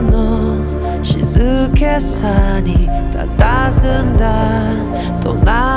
の静けさに佇んだ隣